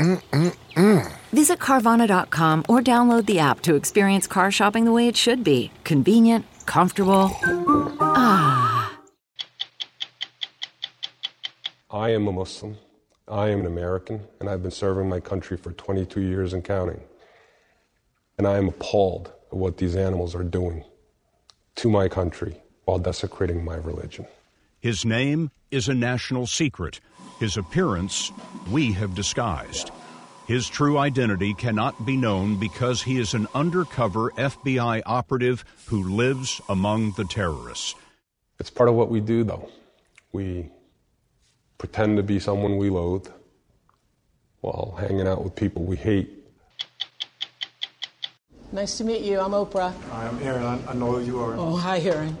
Mm-mm-mm. Visit Carvana.com or download the app to experience car shopping the way it should be convenient, comfortable. Ah. I am a Muslim. I am an American, and I've been serving my country for 22 years and counting. And I am appalled at what these animals are doing to my country while desecrating my religion. His name is a national secret. His appearance, we have disguised. His true identity cannot be known because he is an undercover FBI operative who lives among the terrorists. It's part of what we do, though. We pretend to be someone we loathe while hanging out with people we hate. Nice to meet you. I'm Oprah. Hi, I'm Aaron. I, I know you are. Oh, hi, Aaron.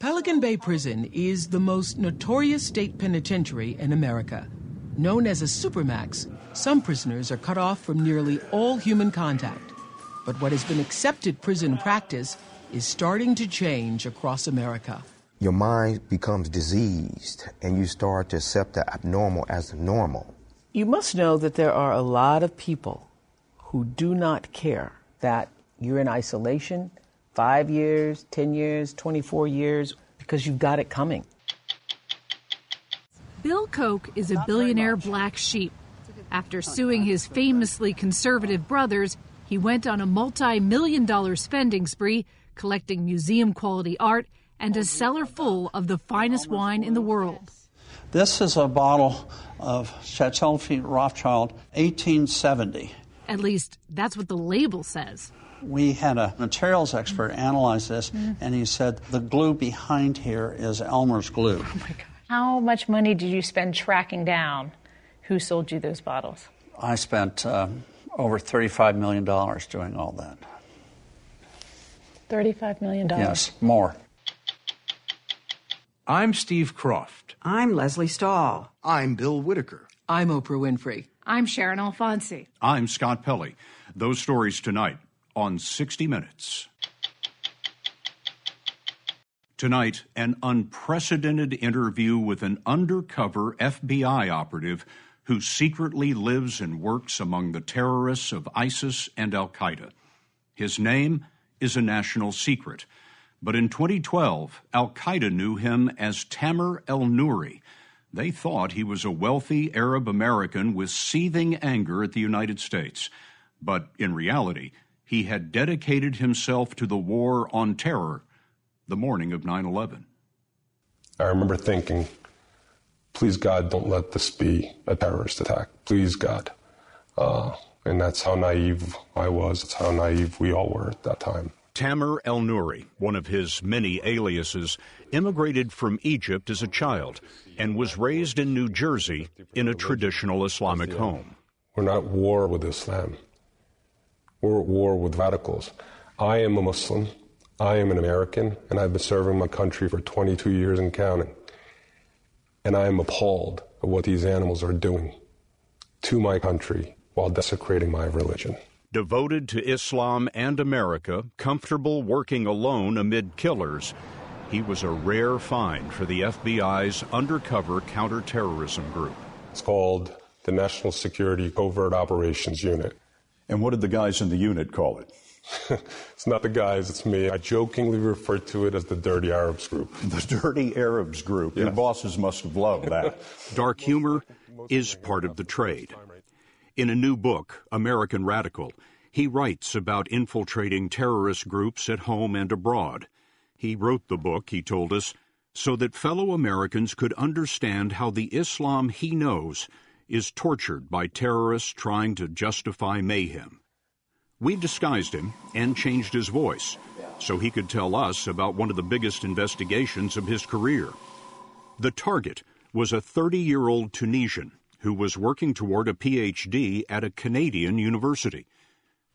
Pelican Bay Prison is the most notorious state penitentiary in America. Known as a supermax, some prisoners are cut off from nearly all human contact. But what has been accepted prison practice is starting to change across America. Your mind becomes diseased and you start to accept the abnormal as the normal. You must know that there are a lot of people who do not care that you're in isolation, five years, 10 years, 24 years, because you've got it coming. Bill Koch is a billionaire black sheep. After suing his famously conservative brothers, he went on a multi million dollar spending spree, collecting museum quality art and a cellar full of the finest wine in the world. This is a bottle of Chateau Rothschild 1870. At least that's what the label says. We had a materials expert analyze this, mm-hmm. and he said the glue behind here is Elmer's glue. Oh my God. How much money did you spend tracking down who sold you those bottles? I spent um, over $35 million doing all that. $35 million? Yes, more. I'm Steve Kroft. I'm Lesley Stahl. I'm Bill Whitaker. I'm Oprah Winfrey. I'm Sharyn Alfonsi. I'm Scott Pelley. Those stories tonight on 60 Minutes. Tonight, an unprecedented interview with an undercover FBI operative who secretly lives and works among the terrorists of ISIS and Al Qaeda. His name is a national secret. But in 2012, Al Qaeda knew him as Tamer Elnoury. They thought he was a wealthy Arab American with seething anger at the United States. But in reality, he had dedicated himself to the war on terror the morning of 9 11. I remember thinking, please God, don't let this be a terrorist attack. Please God. Uh, and that's how naive I was. That's how naive we all were at that time. Tamer Elnoury, one of his many aliases, immigrated from Egypt as a child and was raised in New Jersey in a traditional Islamic home. We're not war with Islam. We're at war with radicals. I am a Muslim. I am an American, and I've been serving my country for 22 years and counting. And I am appalled at what these animals are doing to my country while desecrating my religion. Devoted to Islam and America, comfortable working alone amid killers, he was a rare find for the FBI's undercover counterterrorism group. It's called the National Security Covert Operations Unit. And what did the guys in the unit call it? it's not the guys, it's me. I jokingly refer to it as the Dirty Arabs Group. The Dirty Arabs Group. Yes. Your bosses must have loved that. Dark humor is part of the trade. In a new book, American Radical, he writes about infiltrating terrorist groups at home and abroad. He wrote the book, he told us, so that fellow Americans could understand how the Islam he knows is tortured by terrorists trying to justify mayhem. We disguised him and changed his voice so he could tell us about one of the biggest investigations of his career. The target was a 30 year old Tunisian who was working toward a PhD at a Canadian university.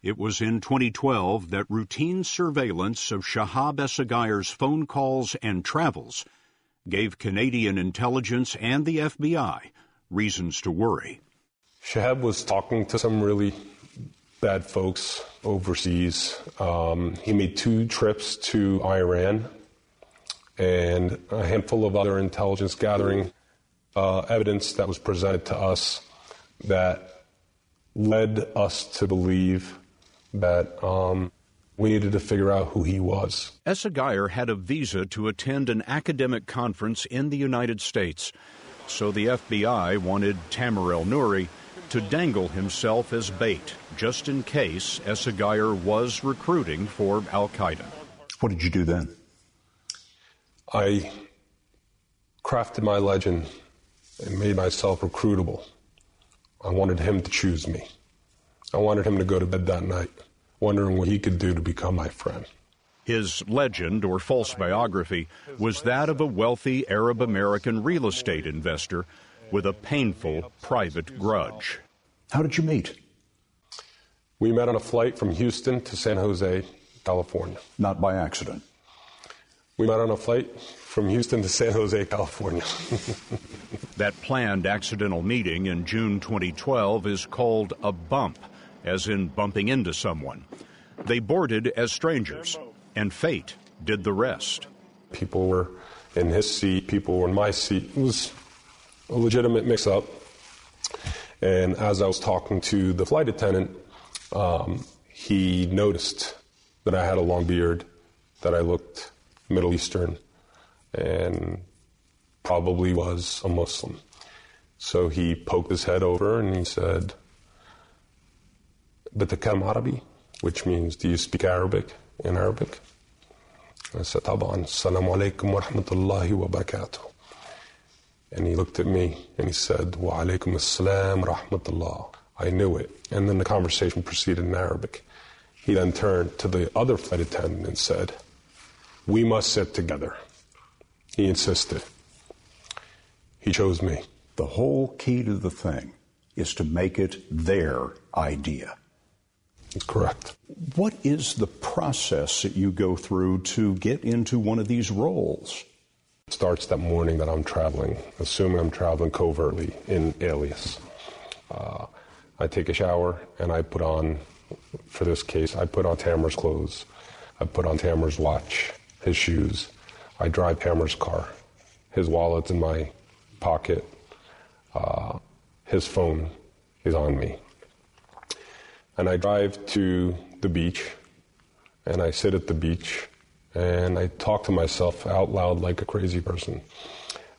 It was in 2012 that routine surveillance of Shahab Esseghaier's phone calls and travels gave Canadian intelligence and the FBI reasons to worry. Shahab was talking to some really bad folks overseas. Um, he made two trips to Iran and a handful of other intelligence gathering uh, evidence that was presented to us that led us to believe that um, we needed to figure out who he was. Esseghaier had a visa to attend an academic conference in the United States, so the FBI wanted Tamer Elnoury to dangle himself as bait, just in case Esseghaier was recruiting for Al Qaeda. What did you do then? I crafted my legend and made myself recruitable. I wanted him to choose me. I wanted him to go to bed that night wondering what he could do to become my friend. His legend or false biography was that of a wealthy Arab American real estate investor with a painful private grudge. How did you meet? We met on a flight from Houston to San Jose, California. Not by accident. We met on a flight from Houston to San Jose, California. that planned accidental meeting in June 2012 is called a bump as in bumping into someone. They boarded as strangers, and fate did the rest. People were in his seat, people were in my seat. It was a legitimate mix up. And as I was talking to the flight attendant, um, he noticed that I had a long beard, that I looked Middle Eastern, and probably was a Muslim. So he poked his head over and he said, Batakam Arabi, which means, Do you speak Arabic? in Arabic. I said, Taban, Assalamu alaikum wa rahmatullahi wa barakatuh. And he looked at me and he said, Wa alaikum assalam rahmatullah. I knew it. And then the conversation proceeded in Arabic. He then turned to the other flight attendant and said, We must sit together. He insisted. He chose me. The whole key to the thing is to make it their idea. Correct. What is the process that you go through to get into one of these roles? It starts that morning that I'm traveling, assuming I'm traveling covertly in alias. Uh, I take a shower and I put on, for this case, I put on Tamer's clothes. I put on Tamer's watch, his shoes. I drive Tamer's car. His wallet's in my pocket. Uh, his phone is on me and I drive to the beach and I sit at the beach and I talk to myself out loud like a crazy person,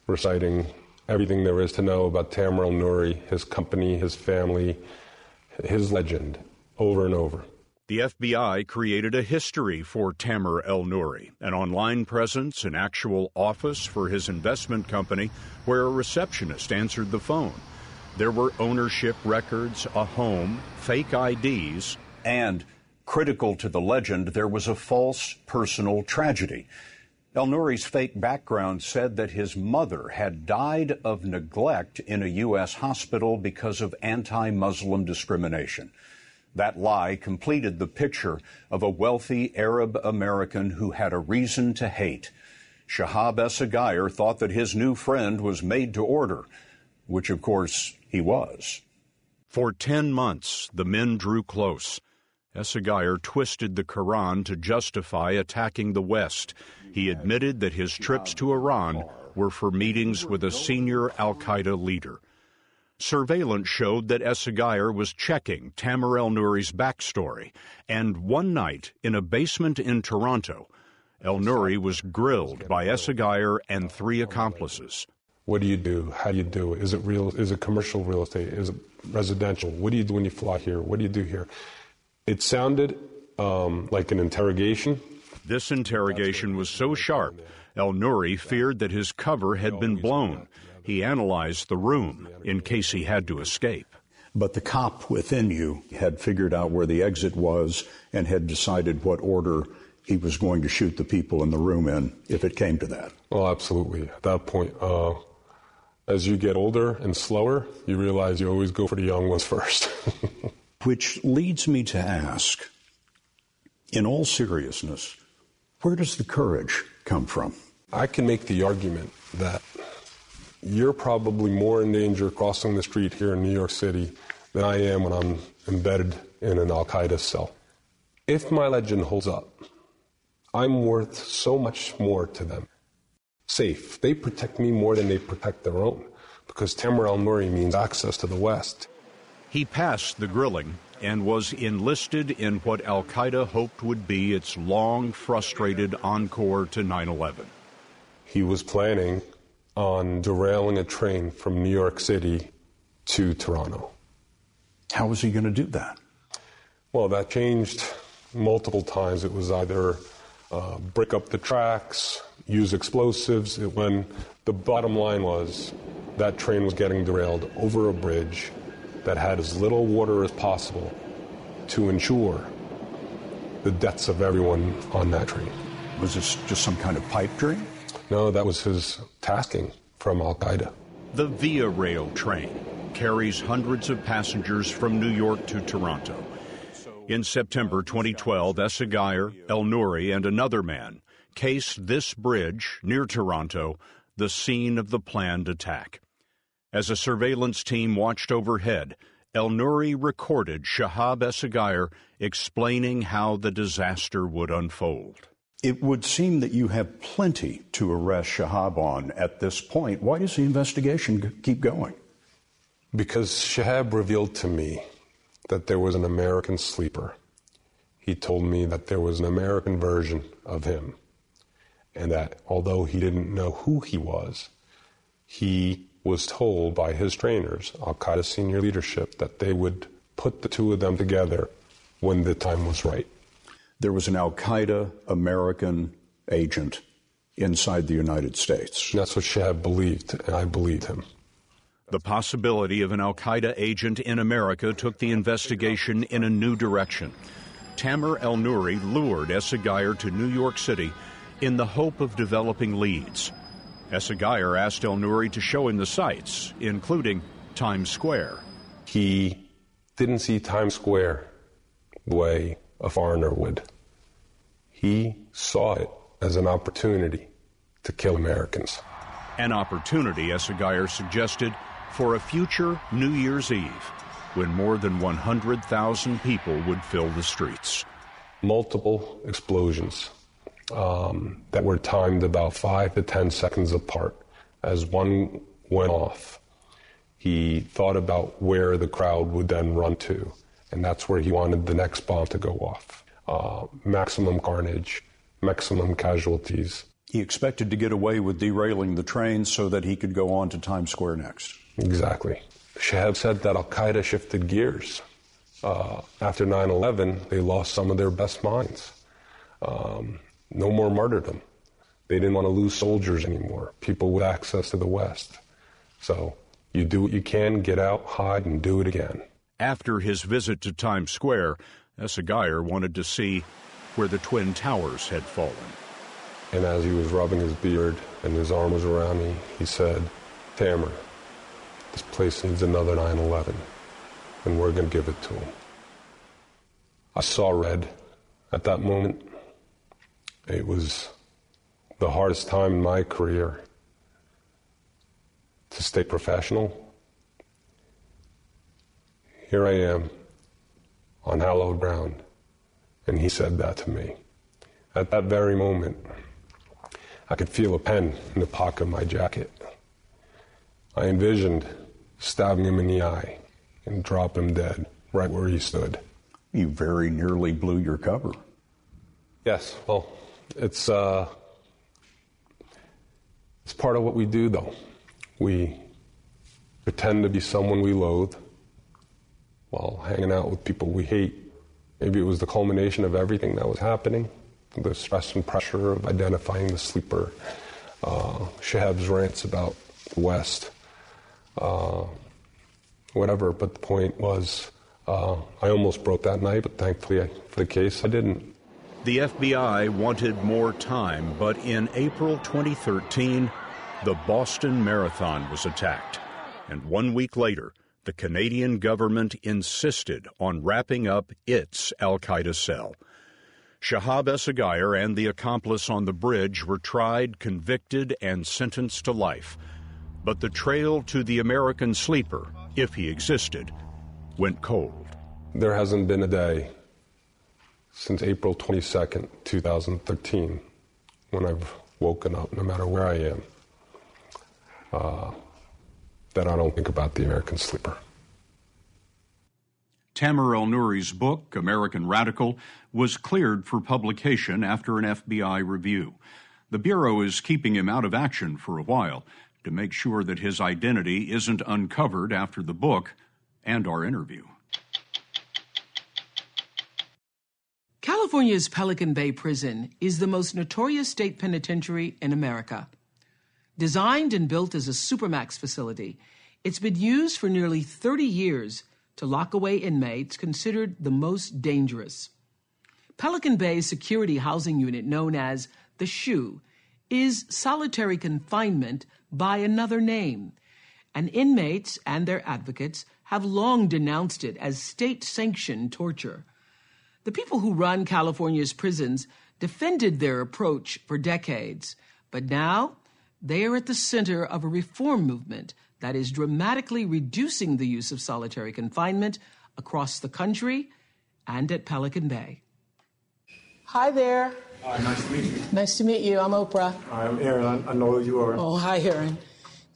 reciting everything there is to know about Tamer Elnoury, his company, his family, his legend, over and over. The FBI created a history for Tamer Elnoury, an online presence, an actual office for his investment company where a receptionist answered the phone. There were ownership records, a home, fake IDs, and, critical to the legend, there was a false personal tragedy. Elnoury's fake background said that his mother had died of neglect in a U.S. hospital because of anti Muslim discrimination. That lie completed the picture of a wealthy Arab American who had a reason to hate. Shahab Esseghaier thought that his new friend was made to order, which of course he was. For ten months, the men drew close. Esseghaier twisted the Quran to justify attacking the West. He admitted that his trips to Iran were for meetings with a senior Al Qaeda leader. Surveillance showed that Esseghaier was checking Tamer Elnoury's backstory, and one night in a basement in Toronto, Elnoury was grilled by Esseghaier and three accomplices. What do you do? How do you do it? Is it real? Is it commercial real estate? Is it residential? What do you do when you fly here? What do you do here? It sounded um, like an interrogation. This interrogation was so sharp, Elnoury feared that his cover had been blown. He analyzed the room in case he had to escape. But the cop within you had figured out where the exit was and had decided what order he was going to shoot the people in the room in if it came to that. Well, absolutely. At that point, uh, as you get older and slower, you realize you always go for the young ones first. Which leads me to ask, in all seriousness, where does the courage come from? I can make the argument that you're probably more in danger crossing the street here in New York City than I am when I'm embedded in an Al Qaeda cell. If my legend holds up, I'm worth so much more to them. Safe. They protect me more than they protect their own because Tamer al Nouri means access to the West. He passed the grilling and was enlisted in what Al Qaeda hoped would be its long, frustrated encore to 9 11. He was planning on derailing a train from New York City to Toronto. How was he going to do that? Well, that changed multiple times. It was either uh, break up the tracks, use explosives. When the bottom line was that train was getting derailed over a bridge that had as little water as possible to ensure the deaths of everyone on that train. Was this just some kind of pipe dream? No, that was his tasking from Al Qaeda. The Via Rail train carries hundreds of passengers from New York to Toronto. In September 2012, Esseghaier, El Nouri, and another man cased this bridge near Toronto, the scene of the planned attack. As a surveillance team watched overhead, Elnoury recorded Shahab Esseghaier explaining how the disaster would unfold. It would seem that you have plenty to arrest Shahab on at this point. Why does the investigation keep going? Because Shahab revealed to me that there was an American sleeper. He told me that there was an American version of him, and that although he didn't know who he was, he was told by his trainers, Al Qaeda senior leadership, that they would put the two of them together when the time was right. There was an Al Qaeda American agent inside the United States. That's what Shahab believed, and I believed him. The possibility of an Al Qaeda agent in America took the investigation in a new direction. Tamer Elnoury lured Esseghaier to New York City in the hope of developing leads. Esseghaier asked Elnoury to show him the sights, including Times Square. He didn't see Times Square the way a foreigner would. He saw it as an opportunity to kill Americans. An opportunity, Esseghaier suggested, for a future New Year's Eve when more than 100,000 people would fill the streets. Multiple explosions um, that were timed about five to 10 seconds apart. As one went off, he thought about where the crowd would then run to, and that's where he wanted the next bomb to go off. Uh, maximum carnage, maximum casualties. He expected to get away with derailing the train so that he could go on to Times Square next. Exactly. Shahab said that Al Qaeda shifted gears. Uh, after 9 11, they lost some of their best minds. Um, no more martyrdom. They didn't want to lose soldiers anymore, people with access to the West. So you do what you can, get out, hide, and do it again. After his visit to Times Square, Esseghaier wanted to see where the Twin Towers had fallen. And as he was rubbing his beard and his arm was around me, he said, Tamer, this place needs another 9 11, and we're going to give it to him. I saw red at that moment. It was the hardest time in my career to stay professional. Here I am on hallowed ground, and he said that to me. At that very moment, I could feel a pen in the pocket of my jacket. I envisioned stabbing him in the eye and drop him dead right where he stood. You very nearly blew your cover. Yes, well, it's uh, it's part of what we do, though. We pretend to be someone we loathe while hanging out with people we hate. Maybe it was the culmination of everything that was happening the stress and pressure of identifying the sleeper, uh, Shahab's rants about the West, uh, whatever. But the point was, uh, I almost broke that night, but thankfully I, for the case, I didn't. The FBI wanted more time, but in April 2013, the Boston Marathon was attacked. And one week later, the Canadian government insisted on wrapping up its Al Qaeda cell. Shahab Esseghaier and the accomplice on the bridge were tried, convicted, and sentenced to life. But the trail to the American sleeper, if he existed, went cold. There hasn't been a day since April 22nd, 2013, when I've woken up, no matter where I am, uh, that I don't think about the American sleeper. Tamer Elnoury's book, American Radical, was cleared for publication after an FBI review. The Bureau is keeping him out of action for a while to make sure that his identity isn't uncovered after the book and our interview. California's Pelican Bay Prison is the most notorious state penitentiary in America. Designed and built as a supermax facility, it's been used for nearly 30 years to lock away inmates considered the most dangerous. Pelican Bay's security housing unit, known as the SHU, is solitary confinement by another name, and inmates and their advocates have long denounced it as state sanctioned torture. The people who run California's prisons defended their approach for decades, but now they are at the center of a reform movement that is dramatically reducing the use of solitary confinement across the country and at Pelican Bay. Hi there. Hi, nice to meet you. Nice to meet you. I'm Oprah. I'm Aaron. I, I know you are. Oh, hi, Aaron.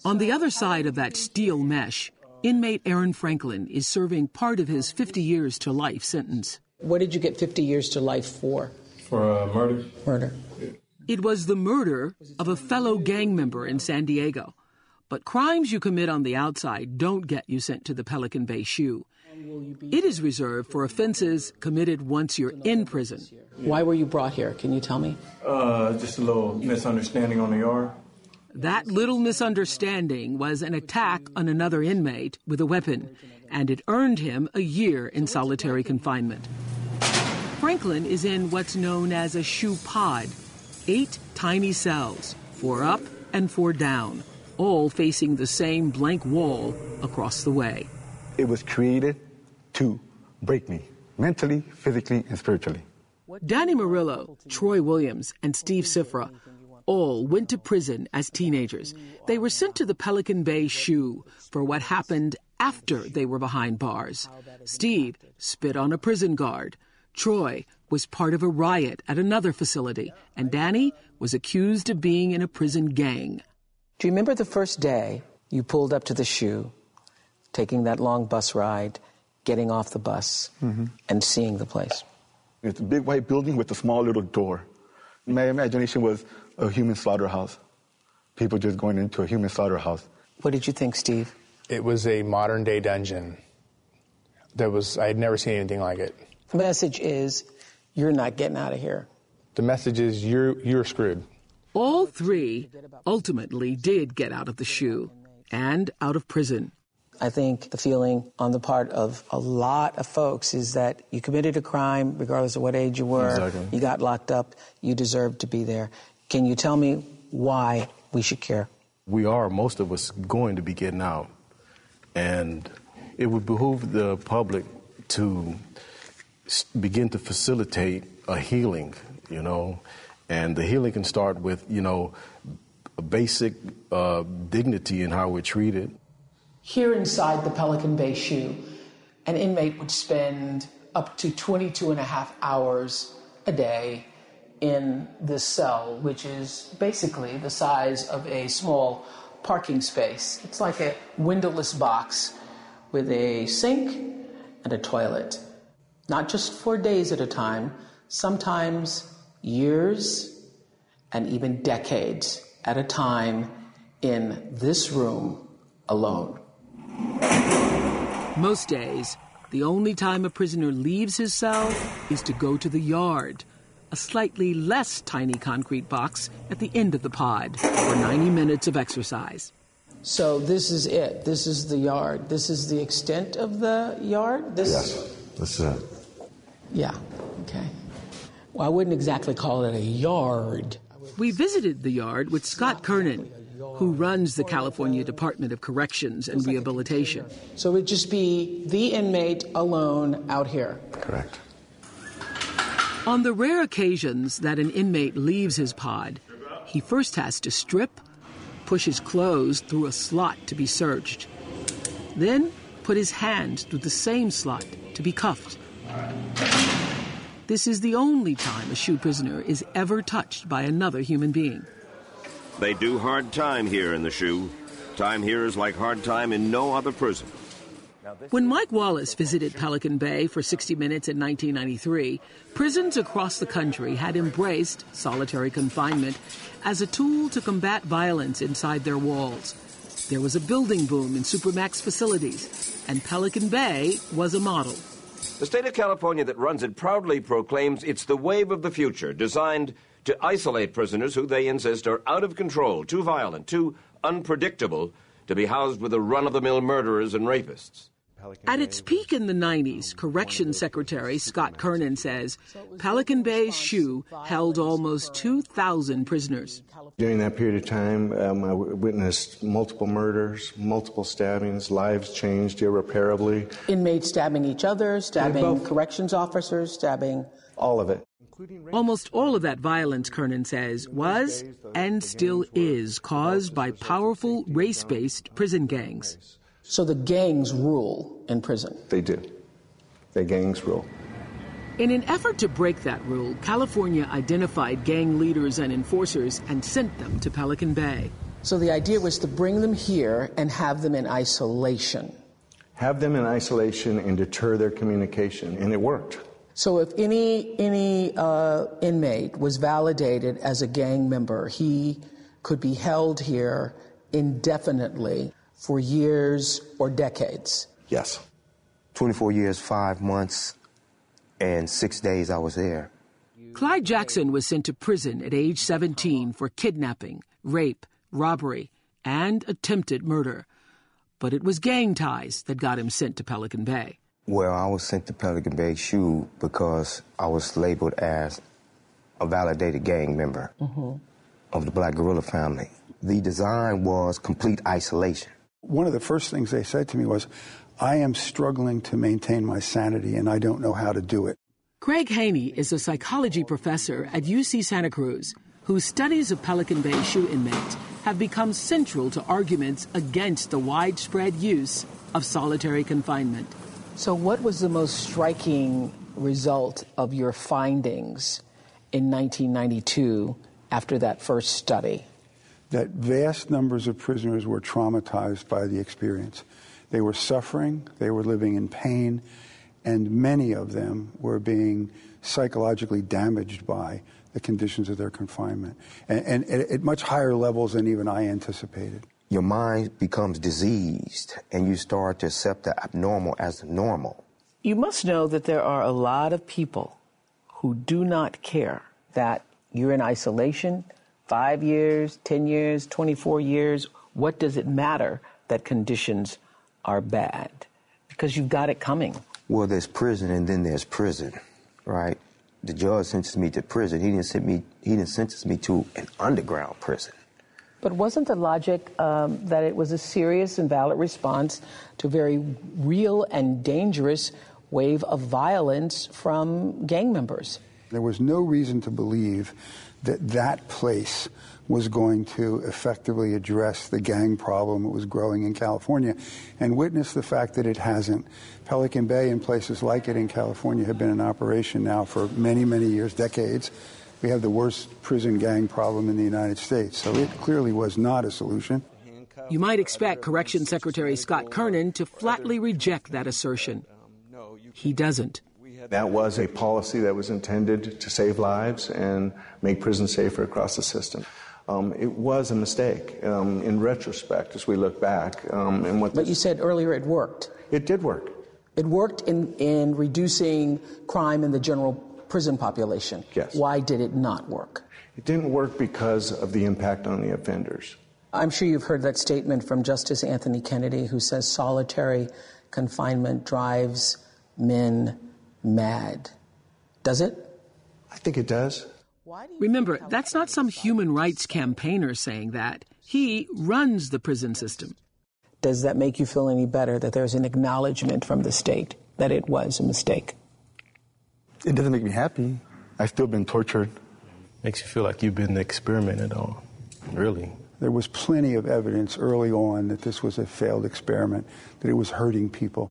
On the other side of that steel mesh, inmate Aaron Franklin is serving part of his 50 years to life sentence. What did you get 50 years to life for? For uh, murder. Murder. It was the murder of a fellow gang member in San Diego. But crimes you commit on the outside don't get you sent to the Pelican Bay SHU. It is reserved for offenses committed once you're in prison. Why were you brought here? Can you tell me? Uh, just a little misunderstanding on the yard. That little misunderstanding was an attack on another inmate with a weapon, and it earned him a year in solitary confinement. Franklin is in what's known as a SHU pod eight tiny cells, four up and four down all facing the same blank wall across the way. It was created to break me mentally, physically, and spiritually. Danny Murillo, Troy Williams, and Steve Czifra all went to prison as teenagers. They were sent to the Pelican Bay SHU for what happened after they were behind bars. Steve spit on a prison guard. Troy was part of a riot at another facility, and Danny was accused of being in a prison gang. Do you remember the first day you pulled up to the SHU, taking that long bus ride, getting off the bus, mm-hmm. and seeing the place? It's a big white building with a small little door. My imagination was a human slaughterhouse. People just going into a human slaughterhouse. What did you think, Steve? It was a modern day dungeon. There was I had never seen anything like it. The message is you're not getting out of here. The message is you're you're screwed. All three ultimately did get out of the SHU and out of prison. I think the feeling on the part of a lot of folks is that you committed a crime, regardless of what age you were, exactly. you got locked up, you deserve to be there. Can you tell me why we should care? We are, most of us, going to be getting out. And it would behoove the public to begin to facilitate a healing, you know, and the healing can start with, you know, a basic uh, dignity in how we're treated. Here inside the Pelican Bay SHU, an inmate would spend up to 22 and a half hours a day in this cell, which is basically the size of a small parking space. It's like a windowless box with a sink and a toilet. Not just for days at a time, sometimes years and even decades at a time in this room alone. Most days, the only time a prisoner leaves his cell is to go to the yard, a slightly less tiny concrete box at the end of the pod for 90 minutes of exercise. So this is it. This is the yard. This is the extent of the yard. This yes, this is it. Yeah. Okay. Well, I wouldn't exactly call it a yard. We visited the yard with Scott Kernan, who runs the California Department of Corrections and Rehabilitation. So it'd just be the inmate alone out here. Correct. On the rare occasions that an inmate leaves his pod, he first has to strip, push his clothes through a slot to be searched, then put his hand through the same slot to be cuffed. This is the only time a SHU prisoner is ever touched by another human being. They do hard time here in the SHU. Time here is like hard time in no other prison. When Mike Wallace visited Pelican Bay for 60 Minutes in 1993, prisons across the country had embraced solitary confinement as a tool to combat violence inside their walls. There was a building boom in Supermax facilities, and Pelican Bay was a model. The state of California that runs it proudly proclaims it's the wave of the future, designed to isolate prisoners who they insist are out of control, too violent, too unpredictable to be housed with the run of the mill murderers and rapists. At its peak in the 90s, Corrections Secretary Scott Kernan says Pelican Bay's SHU held almost 2,000 prisoners. During that period of time, um, I witnessed multiple murders, multiple stabbings, lives changed irreparably. Inmates stabbing each other, stabbing corrections officers, stabbing. All of it. Almost all of that violence, Kernan says, was and still is caused by powerful race based prison gangs. So the gangs rule in prison. They do. The gangs rule. In an effort to break that rule, California identified gang leaders and enforcers and sent them to Pelican Bay. So the idea was to bring them here and have them in isolation. Have them in isolation and deter their communication, and it worked. So if any any uh, inmate was validated as a gang member, he could be held here indefinitely for years or decades? Yes. 24 years, five months, and six days I was there. Clyde Jackson was sent to prison at age 17 for kidnapping, rape, robbery, and attempted murder. But it was gang ties that got him sent to Pelican Bay. Well, I was sent to Pelican Bay SHU because I was labeled as a validated gang member mm-hmm. of the Black Guerrilla family. The design was complete isolation. One of the first things they said to me was, I am struggling to maintain my sanity and I don't know how to do it. Craig Haney is a psychology professor at UC Santa Cruz whose studies of Pelican Bay SHU inmates have become central to arguments against the widespread use of solitary confinement. So, what was the most striking result of your findings in 1992 after that first study? That vast numbers of prisoners were traumatized by the experience. They were suffering, they were living in pain, and many of them were being psychologically damaged by the conditions of their confinement, and, and at much higher levels than even I anticipated. Your mind becomes diseased, and you start to accept the abnormal as the normal. You must know that there are a lot of people who do not care that you're in isolation, five years, 10 years, 24 years, what does it matter that conditions are bad? Because you've got it coming. Well, there's prison and then there's prison, right? The judge sentenced me to prison. He didn't send me. He didn't sentence me to an underground prison. But wasn't the logic um, that it was a serious and valid response to a very real and dangerous wave of violence from gang members? There was no reason to believe that that place was going to effectively address the gang problem that was growing in California and witness the fact that it hasn't. Pelican Bay and places like it in California have been in operation now for many, many years, decades. We have the worst prison gang problem in the United States, so it clearly was not a solution. You might expect Correction Secretary Scott Kernan to flatly reject that assertion. He doesn't. That was a policy that was intended to save lives and make prisons safer across the system. Um, it was a mistake um, in retrospect as we look back. Um, and what but you said earlier it worked. It did work. It worked in, in reducing crime in the general prison population. Yes. Why did it not work? It didn't work because of the impact on the offenders. I'm sure you've heard that statement from Justice Anthony Kennedy, who says solitary confinement drives men mad. Does it? I think it does. Remember, that's not some human rights campaigner saying that. He runs the prison system. Does that make you feel any better that there's an acknowledgement from the state that it was a mistake? It doesn't make me happy. I've still been tortured. Makes you feel like you've been experimented on, really. There was plenty of evidence early on that this was a failed experiment, that it was hurting people.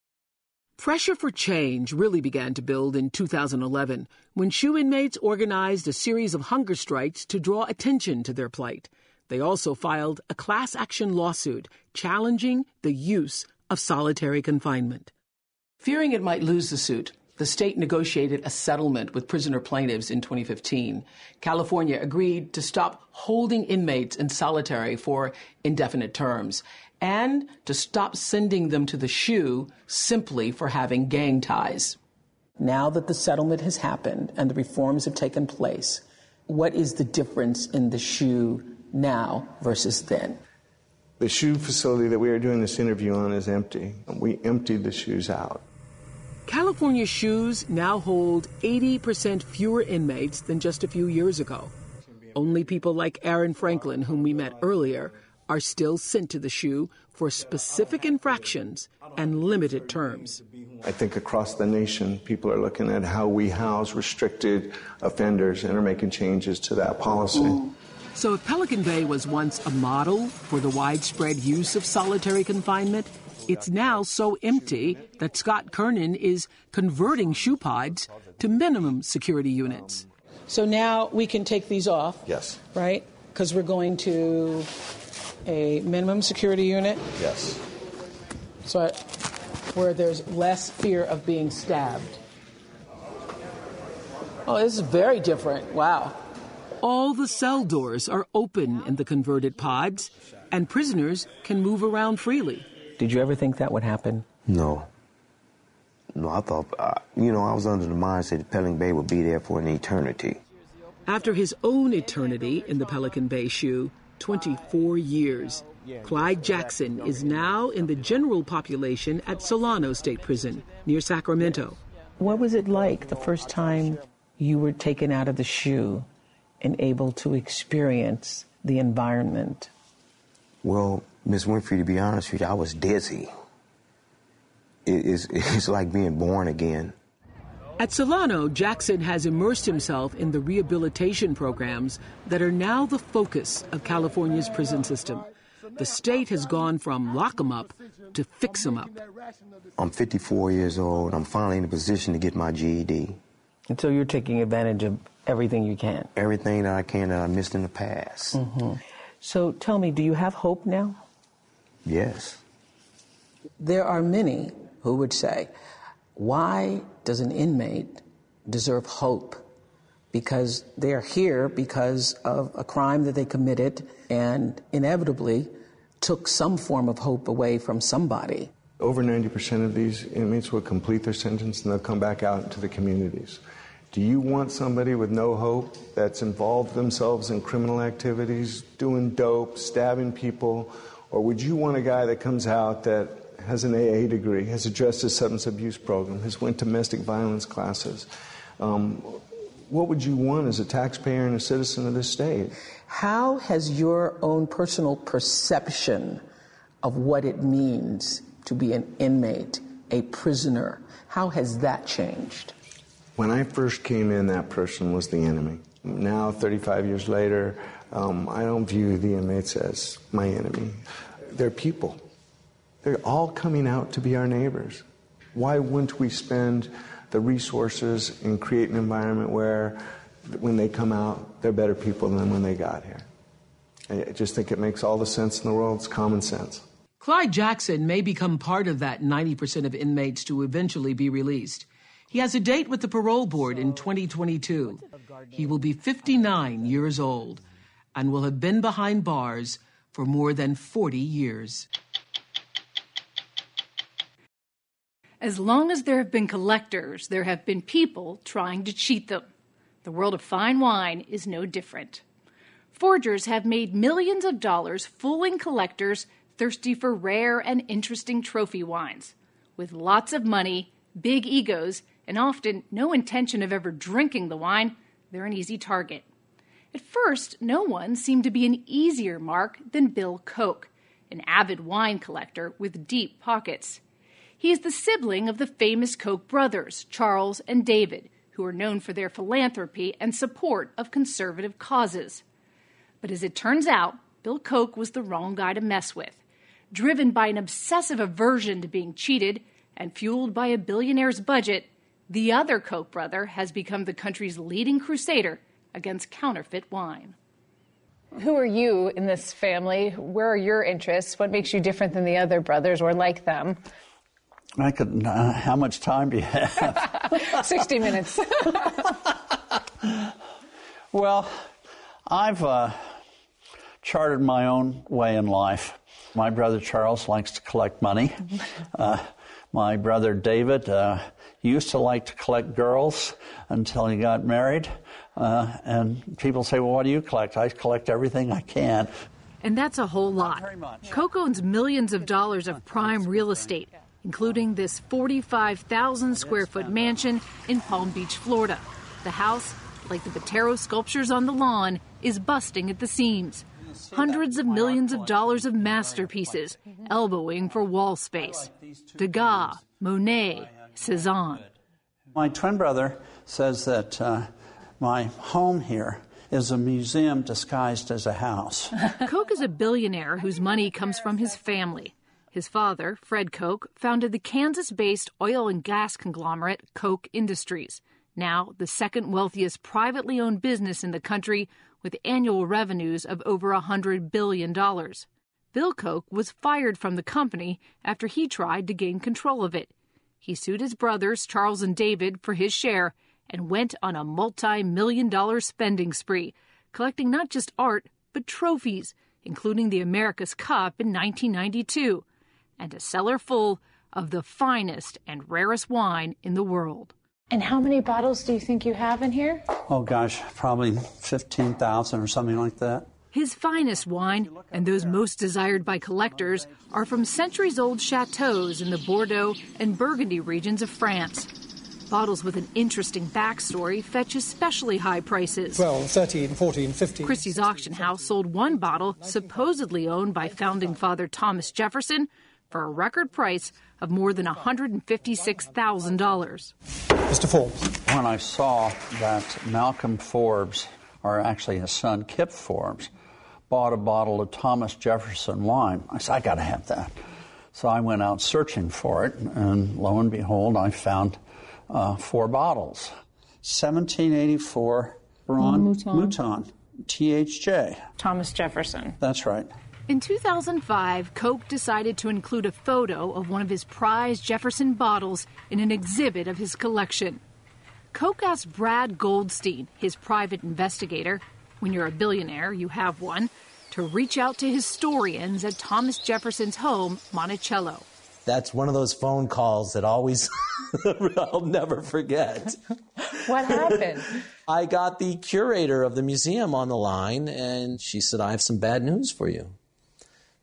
Pressure for change really began to build in 2011 when SHU inmates organized a series of hunger strikes to draw attention to their plight. They also filed a class action lawsuit challenging the use of solitary confinement. Fearing it might lose the suit, the state negotiated a settlement with prisoner plaintiffs in 2015. California agreed to stop holding inmates in solitary for indefinite terms and to stop sending them to the SHU simply for having gang ties. Now that the settlement has happened and the reforms have taken place, what is the difference in the SHU now versus then? The SHU facility that we are doing this interview on is empty. We emptied the SHUs out. California SHUs now hold 80% fewer inmates than just a few years ago. Only people like Aaron Franklin, whom we met earlier, are still sent to the SHU for specific infractions and limited terms. I think across the nation, people are looking at how we house restricted offenders and are making changes to that policy. So, if Pelican Bay was once a model for the widespread use of solitary confinement, it's now so empty that Scott Kernan is converting SHU pods to minimum security units. So now we can take these off. Yes. Right? Because we're going to a minimum security unit. Yes. So where there's less fear of being stabbed. Oh, this is very different. Wow. All the cell doors are open in the converted pods, and prisoners can move around freely. Did you ever think that would happen? No. No, I thought, uh, you know, I was under the mindset that Pelican Bay would be there for an eternity. After his own eternity in the Pelican Bay SHU, 24 years, Clyde Jackson is now in the general population at Solano State Prison near Sacramento. What was it like the first time you were taken out of the SHU and able to experience the environment? Well, Miss Winfrey, to be honest with you, I was dizzy. It is, it's like being born again. At Solano, Jackson has immersed himself in the rehabilitation programs that are now the focus of California's prison system. The state has gone from lock 'em up to fix 'em up. I'm 54 years old. I'm finally in a position to get my GED. And so you're taking advantage of everything you can? Everything that I can that I missed in the past. Mm-hmm. So tell me, do you have hope now? Yes. There are many who would say, why does an inmate deserve hope? Because they're here because of a crime that they committed and inevitably took some form of hope away from somebody. Over 90% of these inmates will complete their sentence and they'll come back out into the communities. Do you want somebody with no hope that's involved themselves in criminal activities, doing dope, stabbing people? Or would you want a guy that comes out that has an AA degree, has addressed a substance abuse program, has went domestic violence classes? Um, what would you want as a taxpayer and a citizen of this state? How has your own personal perception of what it means to be an inmate, a prisoner, how has that changed? When I first came in, that person was the enemy. Now, 35 years later, um, I don't view the inmates as my enemy. They're people. They're all coming out to be our neighbors. Why wouldn't we spend the resources and create an environment where when they come out, they're better people than when they got here? I just think it makes all the sense in the world. It's common sense. Clyde Jackson may become part of that 90% of inmates to eventually be released. He has a date with the parole board in 2022. He will be 59 years old and will have been behind bars for more than 40 years. As long as there have been collectors, there have been people trying to cheat them. The world of fine wine is no different. Forgers have made millions of dollars fooling collectors thirsty for rare and interesting trophy wines. With lots of money, big egos, and often no intention of ever drinking the wine, they're an easy target. At first, no one seemed to be an easier mark than Bill Koch, an avid wine collector with deep pockets. He is the sibling of the famous Koch brothers, Charles and David, who are known for their philanthropy and support of conservative causes. But as it turns out, Bill Koch was the wrong guy to mess with. Driven by an obsessive aversion to being cheated and fueled by a billionaire's budget, the other Koch brother has become the country's leading crusader against counterfeit wine. Who are you in this family? Where are your interests? What makes you different than the other brothers or like them? I could. Uh, how much time do you have? 60 minutes. well, I've uh, charted my own way in life. My brother Charles likes to collect money. Uh, my brother David uh, used to like to collect girls until he got married. Uh, and people say, Well, what do you collect? I collect everything I can. And that's a whole lot. Koch owns millions of dollars of prime real estate, including this 45,000 square foot mansion in Palm Beach, Florida. The house, like the Botero sculptures on the lawn, is busting at the seams. Hundreds of millions of dollars of masterpieces elbowing for wall space. Degas, Monet, Cezanne. My twin brother says that uh, my home here is a museum disguised as a house. Koch is a billionaire whose money comes from his family. His father, Fred Koch, founded the Kansas based oil and gas conglomerate Koch Industries, now the second wealthiest privately owned business in the country with annual revenues of over $100 billion. Bill Koch was fired from the company after he tried to gain control of it. He sued his brothers, Charles and David, for his share and went on a multi million dollar spending spree, collecting not just art, but trophies, including the America's Cup in 1992, and a cellar full of the finest and rarest wine in the world. And how many bottles do you think you have in here? Oh gosh, probably 15,000 or something like that. His finest wine, and those most desired by collectors, are from centuries old chateaux in the Bordeaux and Burgundy regions of France. Bottles with an interesting backstory fetch especially high prices. 12, 13, 14, 15. Christie's auction house sold one bottle supposedly owned by founding father Thomas Jefferson for a record price of more than $156,000. Mr. Forbes. When I saw that Malcolm Forbes, or actually his son Kip Forbes, bought a bottle of Thomas Jefferson wine, I said, I got to have that. So I went out searching for it, and lo and behold, I found uh, four bottles. 1784 Branne Mouton. Mouton, THJ. Thomas Jefferson. That's right. In 2005, Koch decided to include a photo of one of his prized Jefferson bottles in an exhibit of his collection. Koch asked Brad Goldstein, his private investigator, when you're a billionaire, you have one, to reach out to historians at Thomas Jefferson's home, Monticello. That's one of those phone calls that always I'll never forget. What happened? I got the curator of the museum on the line, and she said, I have some bad news for you.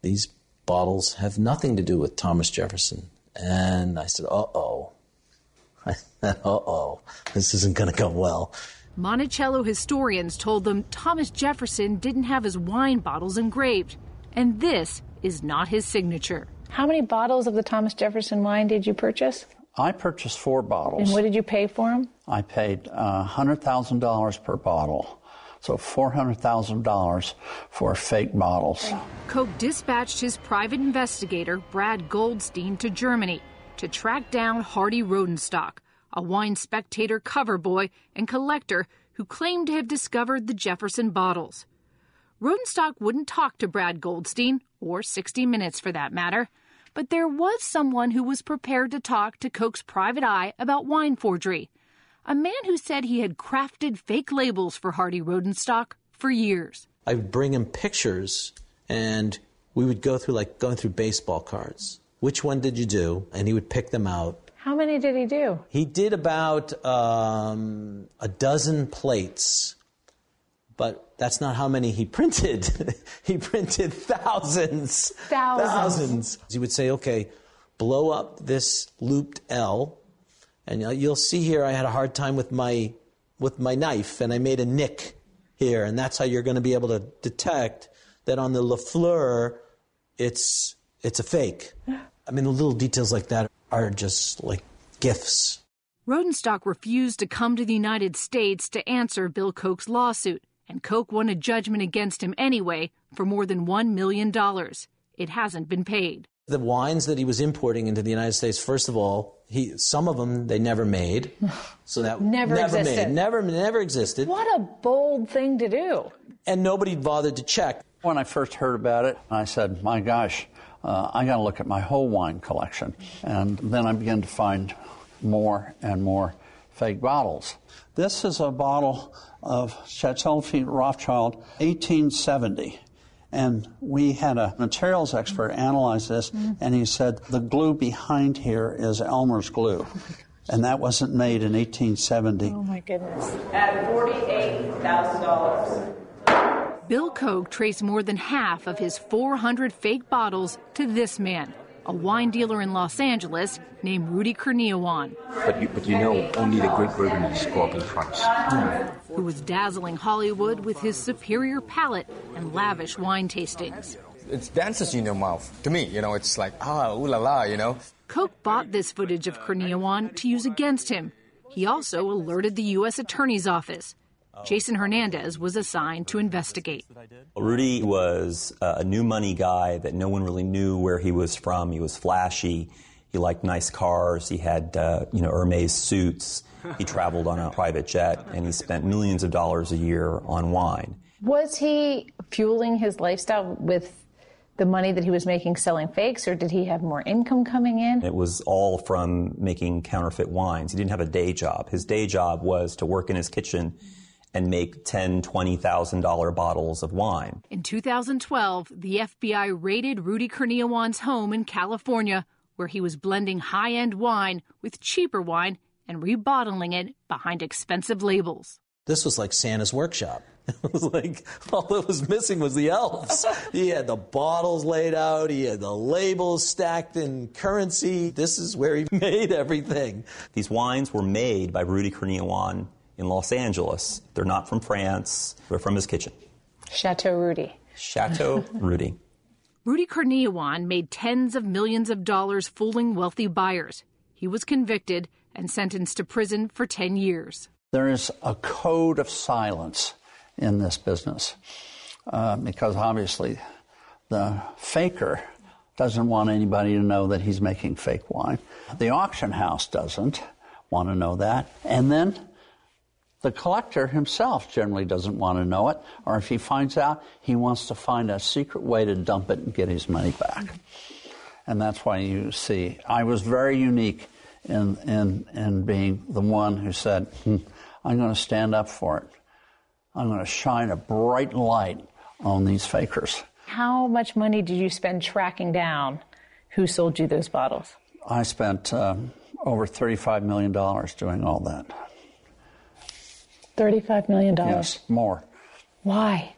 These bottles have nothing to do with Thomas Jefferson. And I said, uh oh. uh oh, this isn't going to go well. Monticello historians told them Thomas Jefferson didn't have his wine bottles engraved, and this is not his signature. How many bottles of the Thomas Jefferson wine did you purchase? I purchased four bottles. And what did you pay for them? I paid uh, $100,000 per bottle. So $400,000 for fake bottles. Koch dispatched his private investigator, Brad Goldstein, to Germany to track down Hardy Rodenstock, a wine spectator cover boy and collector who claimed to have discovered the Jefferson bottles. Rodenstock wouldn't talk to Brad Goldstein, or 60 Minutes for that matter, but there was someone who was prepared to talk to Koch's private eye about wine forgery. A man who said he had crafted fake labels for Hardy Rodenstock for years. I would bring him pictures and we would go through like going through baseball cards. Which one did you do? And he would pick them out. How many did he do? He did about um, a dozen plates, but that's not how many he printed. he printed thousands. Thousands. Thousands. He would say, okay, blow up this looped L, and you'll see here I had a hard time with my with my knife, and I made a nick here, and that's how you're going to be able to detect that on the Lafleur, it's it's a fake. I mean, the little details like that are just like gifts. Rodenstock refused to come to the United States to answer Bill Koch's lawsuit, and Koch won a judgment against him anyway for more than $1 million. It hasn't been paid. The wines that he was importing into the United States, first of all, he some of them they never made, so that Never never existed. made, never never existed, What a bold thing to do. and nobody bothered to check. When I first heard about it, I said, my gosh, uh, I got to look at my whole wine collection. And then I began to find more and more fake bottles. This is a bottle of Chateau Rothschild, 1870. And we had a materials expert analyze this, and he said the glue behind here is Elmer's glue. And that wasn't made in 1870. Oh my goodness. At $48,000. Bill Koch traced more than half of his 400 fake bottles to this man, a wine dealer in Los Angeles named Rudy Kurniawan, But you, but you know, only the great Burgundies go up in price. who was dazzling Hollywood with his superior palate and lavish wine tastings. It dances in your mouth. To me, you know, it's like, ah, ooh la la, you know. Koch bought this footage of Kurniawan to use against him. He also alerted the U.S. Attorney's Office. Jason Hernandez was assigned to investigate. Rudy was uh, a new money guy that no one really knew where he was from. He was flashy. He liked nice cars. He had, uh, you know, Hermes suits. He traveled on a private jet, and he spent millions of dollars a year on wine. Was he fueling his lifestyle with the money that he was making selling fakes, or did he have more income coming in? It was all from making counterfeit wines. He didn't have a day job. His day job was to work in his kitchen and make ten, twenty thousand dollar bottles of wine. In 2012, the FBI raided Rudy Kurniawan's home in California, where he was blending high end wine with cheaper wine and rebottling it behind expensive labels. This was like Santa's workshop. It was like all that was missing was the elves. he had the bottles laid out, he had the labels stacked in currency. This is where he made everything. These wines were made by Rudy Kurniawan in Los Angeles. They're not from France. They're from his kitchen. Chateau Rudy. Chateau Rudy. Rudy Kurniawan made tens of millions of dollars fooling wealthy buyers. He was convicted and sentenced to prison for 10 years. There is a code of silence in this business uh, because obviously the faker doesn't want anybody to know that he's making fake wine. The auction house doesn't want to know that. And then the collector himself generally doesn't want to know it, or if he finds out, he wants to find a secret way to dump it and get his money back. And that's why you see, I was very unique in, in, in being the one who said, hmm, I'm going to stand up for it. I'm going to shine a bright light on these fakers. How much money did you spend tracking down who sold you those bottles? I spent um, over $35 million doing all that. $35 million. Yes, more. Why?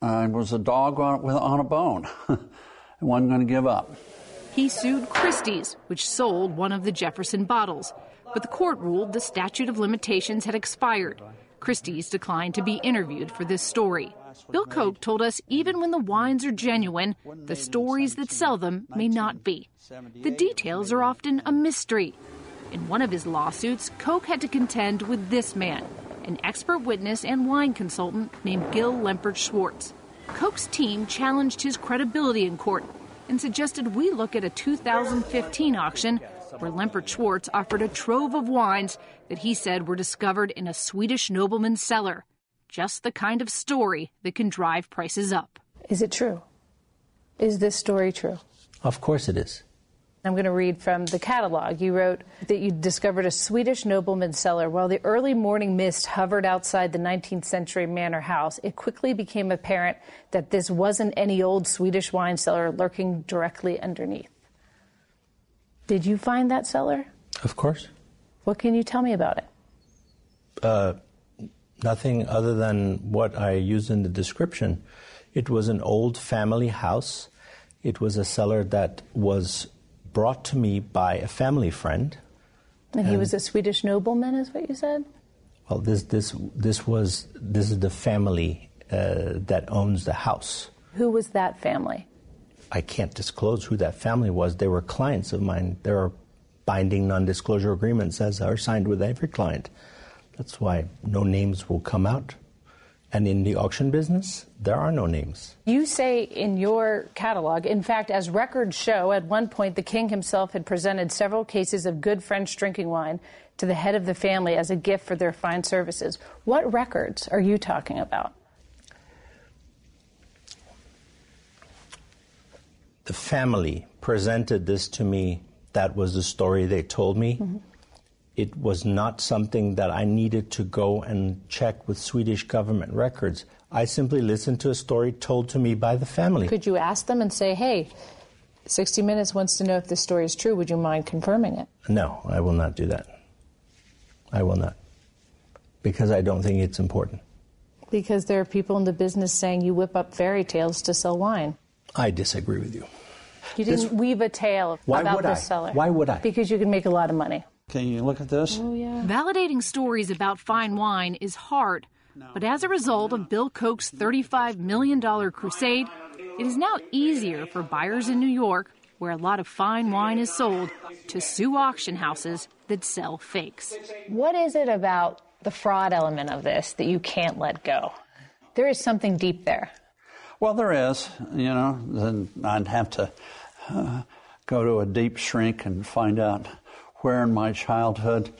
I was a dog on, with, on a bone. I wasn't going to give up. He sued Christie's, which sold one of the Jefferson bottles, but the court ruled the statute of limitations had expired. Christie's declined to be interviewed for this story. Bill Koch told us even when the wines are genuine, the stories that sell them may not be. The details are often a mystery. In one of his lawsuits, Koch had to contend with this man, an expert witness and wine consultant named Gil Lempert Schwartz. Koch's team challenged his credibility in court and suggested we look at a 2015 auction where Lempert Schwartz offered a trove of wines that he said were discovered in a Swedish nobleman's cellar. just the kind of story that can drive prices up. Is it true? Is this story true? Of course it is. I'm going to read from the catalog. You wrote that you discovered a Swedish nobleman's cellar. While the early morning mist hovered outside the 19th century manor house, it quickly became apparent that this wasn't any old Swedish wine cellar lurking directly underneath. Did you find that cellar? Of course. What can you tell me about it? Uh, nothing other than what I used in the description. It was an old family house. It was a cellar that was brought to me by a family friend. And, he was a Swedish nobleman, is what you said? Well, this this this was this is the family uh, that owns the house. Who was that family? I can't disclose who that family was. They were clients of mine. There are binding non-disclosure agreements as are signed with every client. That's why no names will come out. And in the auction business, there are no names. You say in your catalog, in fact, as records show, at one point the king himself had presented several cases of good French drinking wine to the head of the family as a gift for their fine services. What records are you talking about? The family presented this to me. That was the story they told me. Mm-hmm it was not something that I needed to go and check with Swedish government records. I simply listened to a story told to me by the family. Could you ask them and say, hey, 60 Minutes wants to know if this story is true. Would you mind confirming it? No, I will not do that. I will not. Because I don't think it's important. Because there are people in the business saying you whip up fairy tales to sell wine. I disagree with you. You didn't this, weave a tale about I? seller. Why would I? Because you can make a lot of money. Can you look at this? Oh, yeah. Validating stories about fine wine is hard, but as a result of Bill Koch's $35 million crusade, it is now easier for buyers in New York, where a lot of fine wine is sold, to sue auction houses that sell fakes. What is it about the fraud element of this that you can't let go? There is something deep there. Well, there is. You know, then I'd have to uh, go to a deep shrink and find out where in my childhood,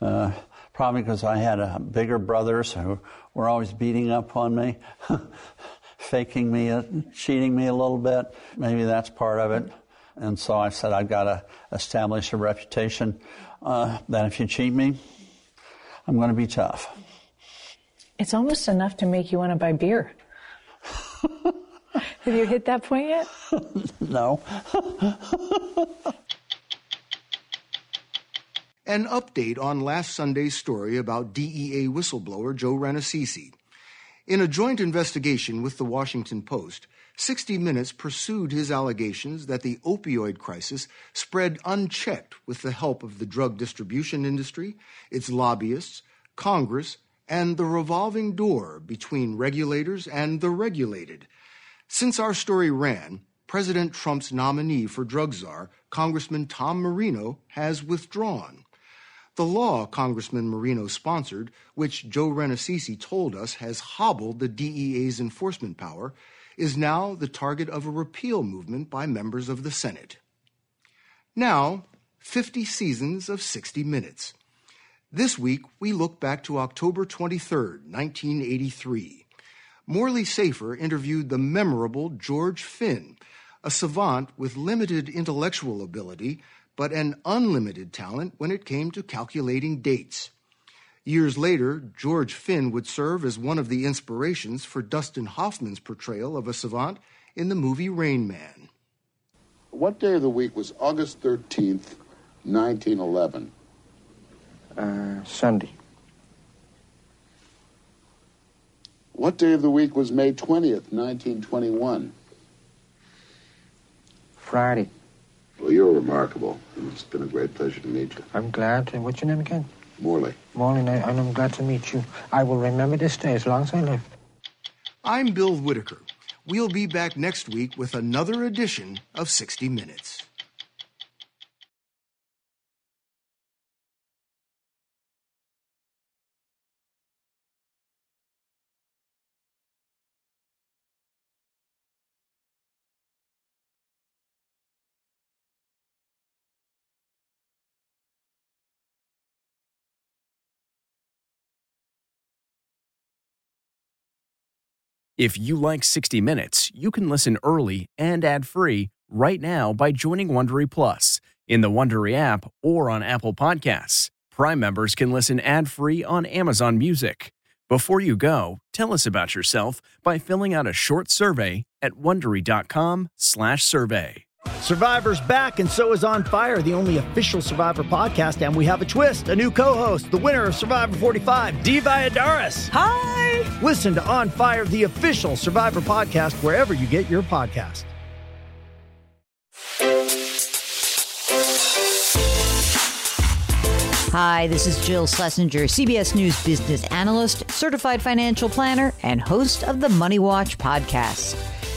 uh, probably because I had uh, bigger brothers who were always beating up on me, faking me, uh, cheating me a little bit. Maybe that's part of it. And so I said, I've got to establish a reputation uh, that if you cheat me, I'm going to be tough. It's almost enough to make you want to buy beer. Have you hit that point yet? no. An update on last Sunday's story about DEA whistleblower Joe Rannazzisi. In a joint investigation with the Washington Post, 60 Minutes pursued his allegations that the opioid crisis spread unchecked with the help of the drug distribution industry, its lobbyists, Congress, and the revolving door between regulators and the regulated. Since our story ran, President Trump's nominee for drug czar, Congressman Tom Marino, has withdrawn. The law Congressman Marino sponsored, which Joe Rannazzisi told us has hobbled the DEA's enforcement power, is now the target of a repeal movement by members of the Senate. Now, 50 seasons of 60 Minutes. This week, we look back to October 23, 1983. Morley Safer interviewed the memorable George Finn, a savant with limited intellectual ability but an unlimited talent when it came to calculating dates. Years later, George Finn would serve as one of the inspirations for Dustin Hoffman's portrayal of a savant in the movie Rain Man. What day of the week was August 13th, 1911? Uh, Sunday. What day of the week was May 20th, 1921? Friday. Well, you're remarkable. and It's been a great pleasure to meet you. I'm glad. And what's your name again? Morley. Morley, and I'm glad to meet you. I will remember this day as long as I live. I'm Bill Whitaker. We'll be back next week with another edition of 60 Minutes. If you like 60 Minutes, you can listen early and ad-free right now by joining Wondery Plus in the Wondery app or on Apple Podcasts. Prime members can listen ad-free on Amazon Music. Before you go, tell us about yourself by filling out a short survey at wondery.com/survey. Survivor's back, and so is On Fire, the only official Survivor podcast. And we have a twist a new co host, the winner of Survivor 45, Dee Valladares. Hi! Listen to On Fire, the official Survivor podcast, wherever you get your podcast. Hi, this is Jill Schlesinger, CBS News business analyst, certified financial planner, and host of the Money Watch podcast.